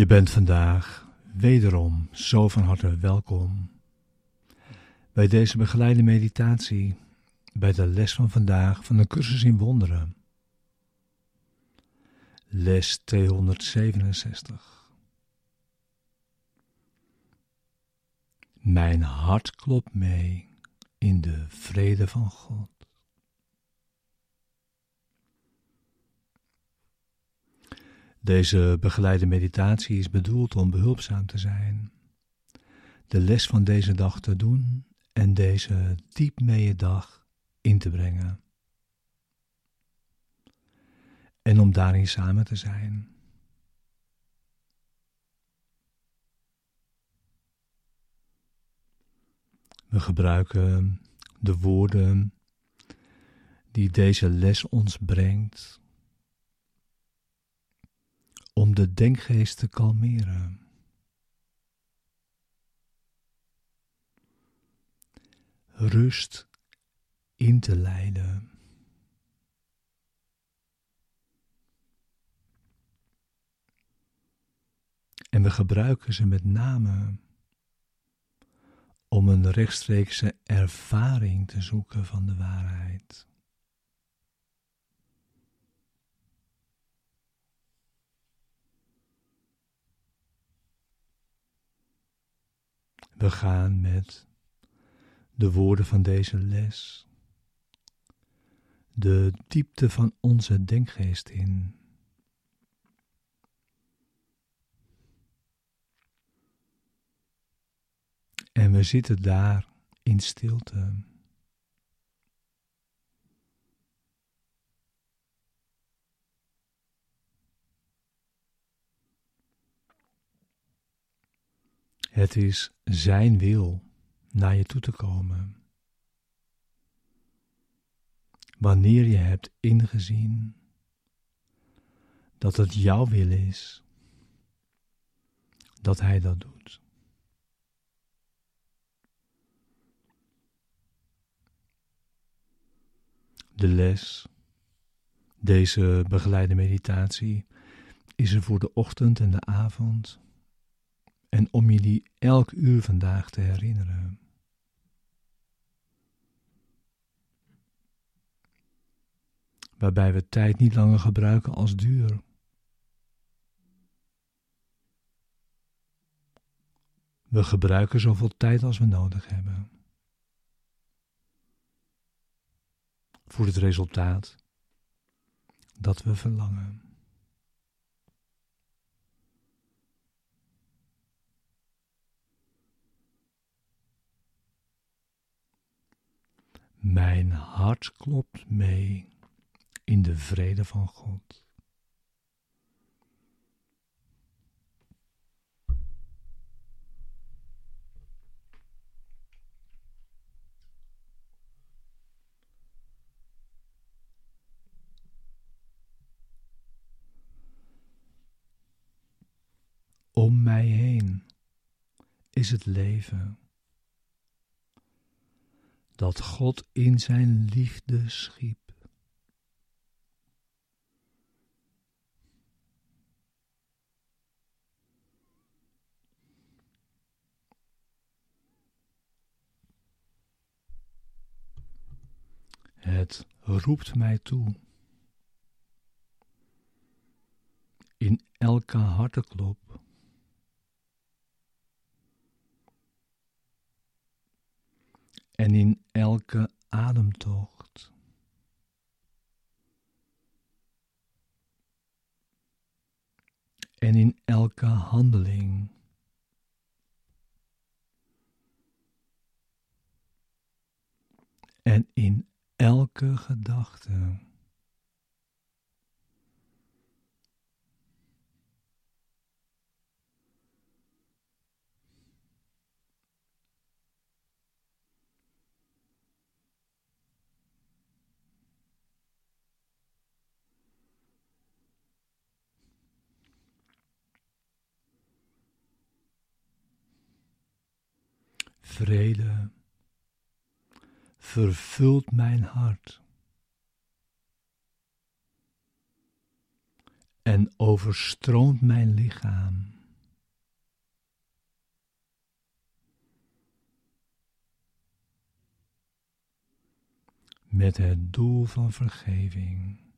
Je bent vandaag wederom zo van harte welkom bij deze begeleide meditatie, bij de les van vandaag van de cursus in wonderen. Les 267. Mijn hart klopt mee in de vrede van God. Deze begeleide meditatie is bedoeld om behulpzaam te zijn, de les van deze dag te doen en deze diep mee dag in te brengen. En om daarin samen te zijn. We gebruiken de woorden die deze les ons brengt om de denkgeest te kalmeren. Rust in te leiden. En we gebruiken ze met name om een rechtstreekse ervaring te zoeken van de waarheid. We gaan met de woorden van deze les de diepte van onze denkgeest in. En we zitten daar in stilte. Het is Zijn wil naar je toe te komen. Wanneer je hebt ingezien dat het jouw wil is, dat Hij dat doet. De les, deze begeleide meditatie, is er voor de ochtend en de avond en om je die elk uur vandaag te herinneren. Waarbij we tijd niet langer gebruiken als duur. We gebruiken zoveel tijd als we nodig hebben. Voor het resultaat dat we verlangen. Mijn hart klopt mee in de vrede van God. Om mij heen is het leven dat God in zijn liefde schiep. Het roept mij toe. In elke harteklop en in elke ademtocht. En in elke handeling. En in elke gedachte. vrede vervult mijn hart en overstroomt mijn lichaam. Met het doel van vergeving.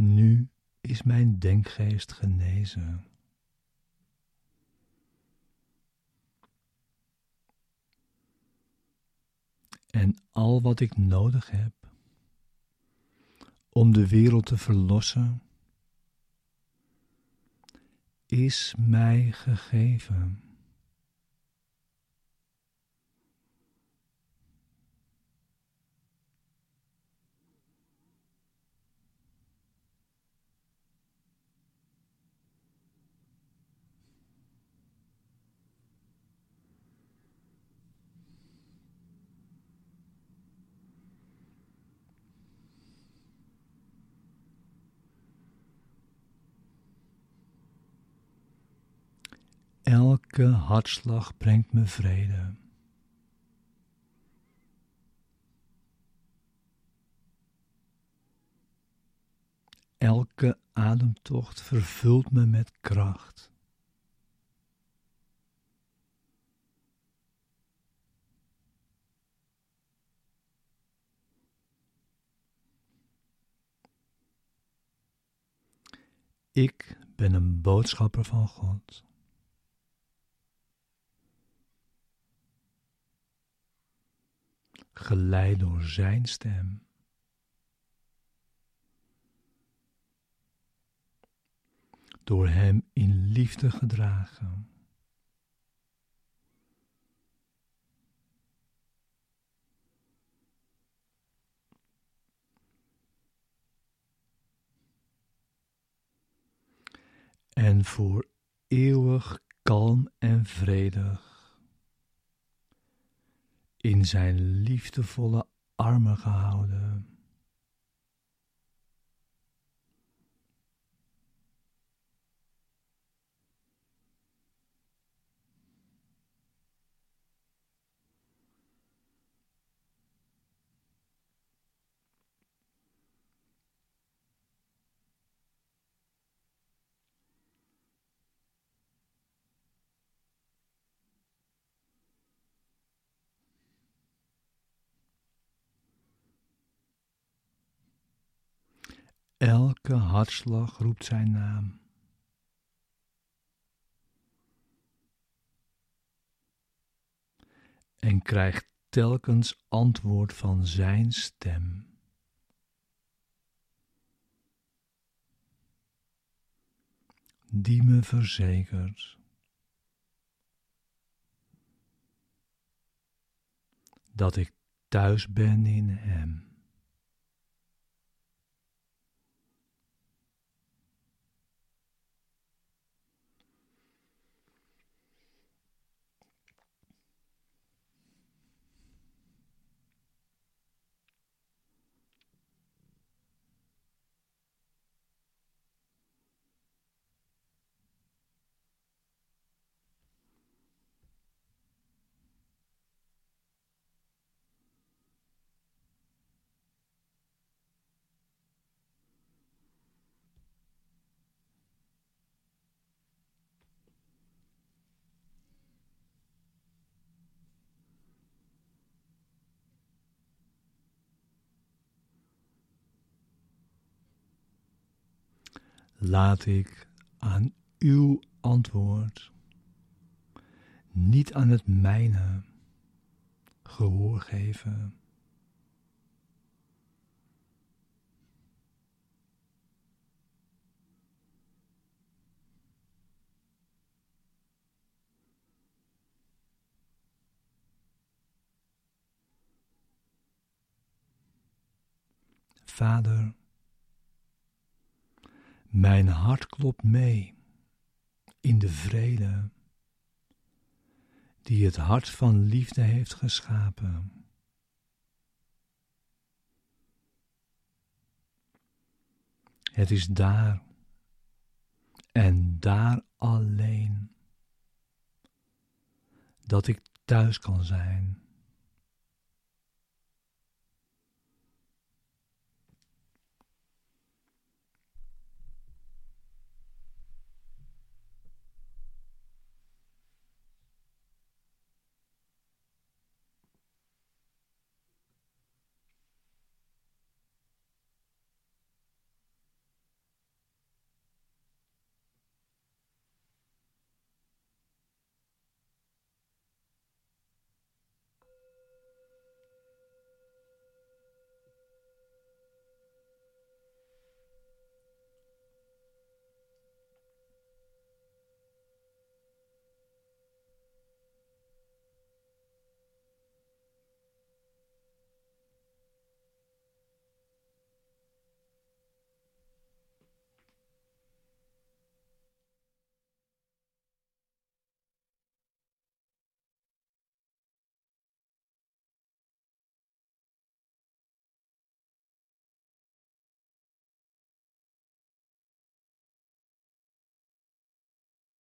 Nu is mijn denkgeest genezen. En al wat ik nodig heb om de wereld te verlossen, is mij gegeven. Elke hartslag brengt me vrede. Elke ademtocht vervult me met kracht. Ik ben een boodschapper van God. Geleid door Zijn stem. Door Hem in liefde gedragen. En voor eeuwig kalm en vredig in zijn liefdevolle armen gehouden. Elke hartslag roept zijn naam. En krijgt telkens antwoord van zijn stem. Die me verzekert dat ik thuis ben in Hem. Laat ik aan uw antwoord, niet aan het mijne, gehoor geven. Vader, mijn hart klopt mee in de vrede die het hart van liefde heeft geschapen. Het is daar en daar alleen dat ik thuis kan zijn.